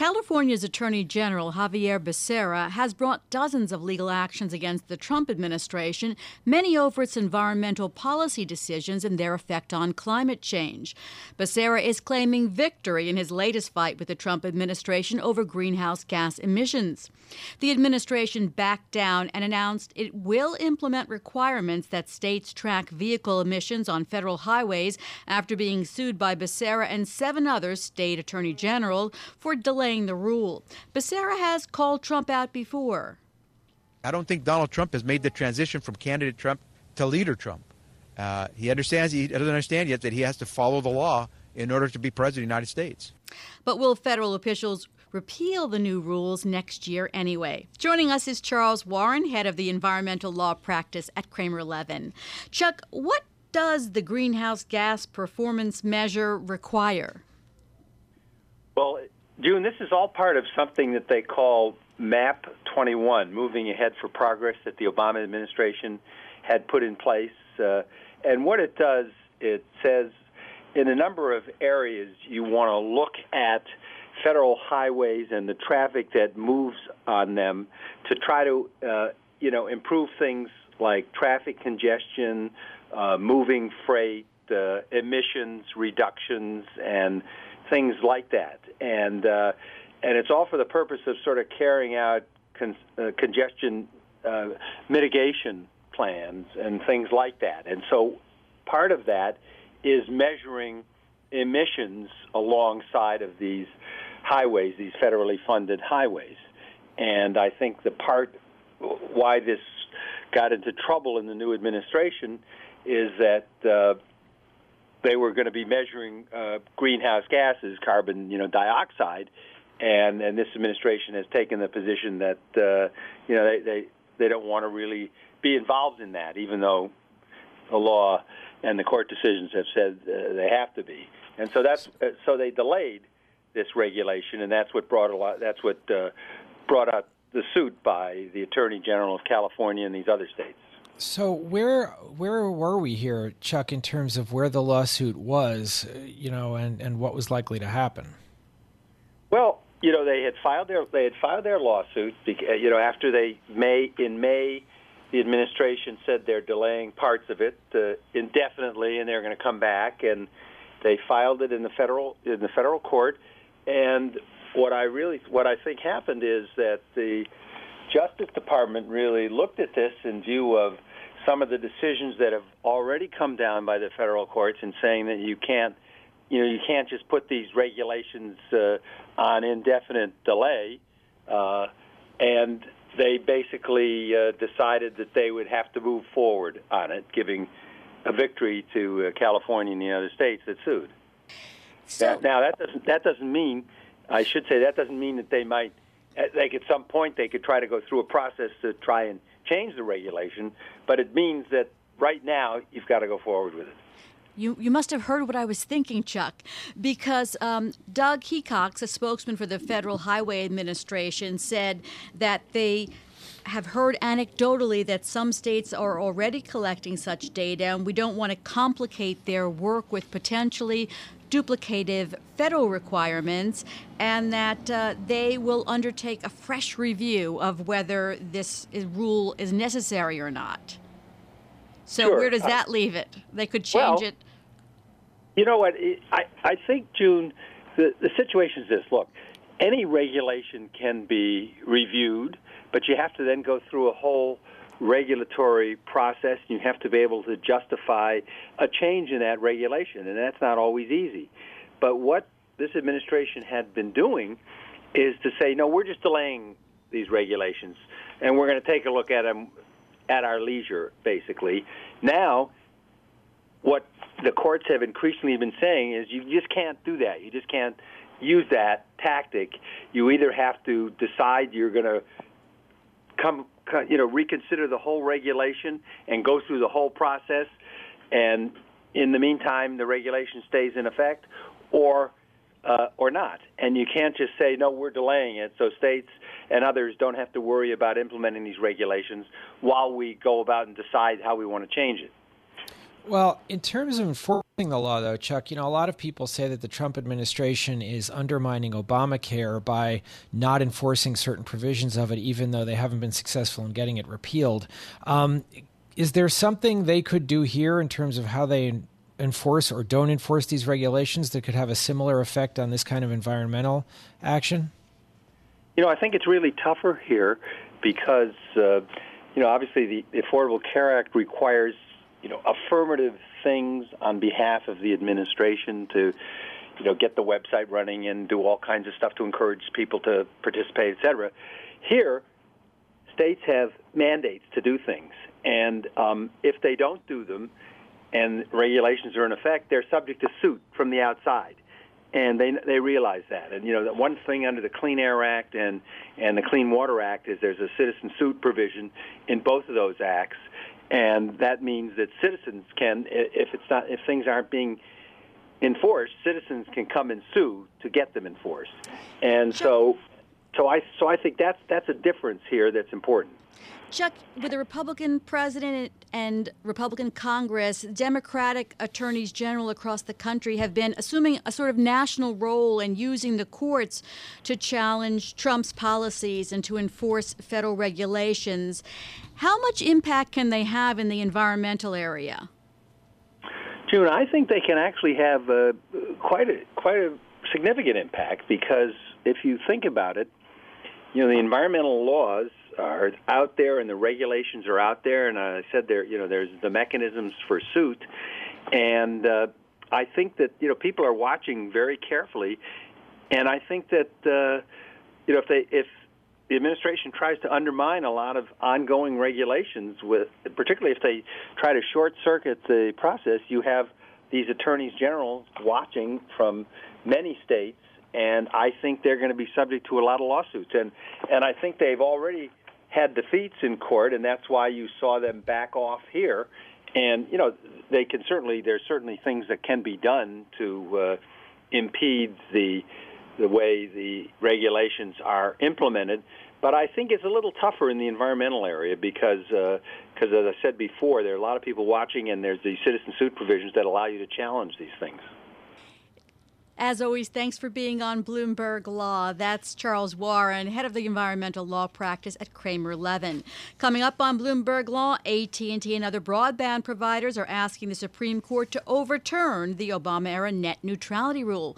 California's Attorney General Xavier Becerra has brought dozens of legal actions against the Trump administration, many over its environmental policy decisions and their effect on climate change. Becerra is claiming victory in his latest fight with the Trump administration over greenhouse gas emissions. The administration backed down and announced it will implement requirements that states track vehicle emissions on federal highways after being sued by Becerra and seven other state attorney generals for delaying the rule. Becerra has called Trump out before. I don't think Donald Trump has made the transition from candidate Trump to leader Trump. Uh, he understands he doesn't understand yet that he has to follow the law in order to be president of the United States. But will federal officials repeal the new rules next year anyway? Joining us is Charles Warren, head of the environmental law practice at Kramer Levin. Chuck, what does the greenhouse gas performance measure require? Well, June, this is all part of something that they call MAP 21, Moving Ahead for Progress, that the Obama administration had put in place. Uh, and what it does, it says in a number of areas you want to look at federal highways and the traffic that moves on them to try to, uh, you know, improve things like traffic congestion, uh, moving freight, uh, emissions reductions, and things like that, and uh, and it's all for the purpose of sort of carrying out con- uh, congestion uh, mitigation plans and things like that. And so part of that is measuring emissions alongside of these highways, these federally funded highways. And I think the part why this got into trouble in the new administration is that uh, they were going to be measuring uh, greenhouse gases, carbon, you know, dioxide, and and this administration has taken the position that uh, you know they they they don't want to really be involved in that, even though the law and the court decisions have said uh, they have to be. And so that's uh, so they delayed this regulation, and that's what brought a lot. That's what uh, brought out the suit by the Attorney General of California and these other states. So where where were we here, Chuck, in terms of where the lawsuit was, you know, and, and what was likely to happen? Well, you know, they had filed their they had filed their lawsuit. You know, after they May in May, the administration said they're delaying parts of it uh, indefinitely, and they're going to come back, and they filed it in the federal in the federal court. And what I really what I think happened is that the Justice Department really looked at this in view of some of the decisions that have already come down by the federal courts in saying that you can't you know you can't just put these regulations uh, on indefinite delay uh, and they basically uh, decided that they would have to move forward on it giving a victory to uh, California and the other states that sued. So, now, now that doesn't that doesn't mean I should say that doesn't mean that they might like at some point they could try to go through a process to try and change the regulation, but it means that right now you've got to go forward with it. You, you must have heard what I was thinking, Chuck, because um, Doug Hecox, a spokesman for the Federal Highway Administration, said that they have heard anecdotally that some states are already collecting such data, and we don't want to complicate their work with potentially duplicative federal requirements, and that uh, they will undertake a fresh review of whether this is, rule is necessary or not. So sure. where does that uh, leave it? They could change well, it. You know what? I, I think, June, the, the situation is this. Look, any regulation can be reviewed, but you have to then go through a whole regulatory process. and You have to be able to justify a change in that regulation, and that's not always easy. But what this administration had been doing is to say, no, we're just delaying these regulations, and we're going to take a look at them at our leisure, basically. Now, what the courts have increasingly been saying is you just can't do that. You just can't use that tactic. You either have to decide you're going to come you know reconsider the whole regulation and go through the whole process and in the meantime the regulation stays in effect or uh, or not. And you can't just say no we're delaying it so states and others don't have to worry about implementing these regulations while we go about and decide how we want to change it. Well in terms of enforcement the law, though, Chuck, you know, a lot of people say that the Trump administration is undermining Obamacare by not enforcing certain provisions of it, even though they haven't been successful in getting it repealed. Um, is there something they could do here in terms of how they enforce or don't enforce these regulations that could have a similar effect on this kind of environmental action? You know, I think it's really tougher here because, uh, you know, obviously the Affordable Care Act requires, you know, affirmative things on behalf of the administration to, you know, get the website running and do all kinds of stuff to encourage people to participate, et cetera. Here, states have mandates to do things, and um, if they don't do them, and regulations are in effect, they're subject to suit from the outside and they they realize that. And you know, that one thing under the Clean Air Act and and the Clean Water Act is there's a citizen suit provision in both of those acts and that means that citizens can, if it's not, if things aren't being enforced, citizens can come and sue to get them enforced. And so, so I, so I think that's that's a difference here that's important. Chuck, with a Republican president and Republican Congress, Democratic attorneys general across the country have been assuming a sort of national role in using the courts to challenge Trump's policies and to enforce federal regulations. How much impact can they have in the environmental area? June, I think they can actually have uh, quite a quite a significant impact because if you think about it, you know the environmental laws are out there and the regulations are out there, and I said there, you know, there's the mechanisms for suit, and uh, I think that you know people are watching very carefully, and I think that uh, you know if they if the administration tries to undermine a lot of ongoing regulations with particularly if they try to short circuit the process you have these attorneys general watching from many states and I think they're going to be subject to a lot of lawsuits and and I think they've already had defeats in court, and that's why you saw them back off here. And you know, they can certainly there's certainly things that can be done to uh, impede the the way the regulations are implemented. But I think it's a little tougher in the environmental area because, because uh, as I said before, there are a lot of people watching, and there's the citizen suit provisions that allow you to challenge these things. As always, thanks for being on Bloomberg Law. That's Charles Warren, head of the environmental law practice at Kramer Levin. Coming up on Bloomberg Law, AT&T and other broadband providers are asking the Supreme Court to overturn the Obama-era net neutrality rule.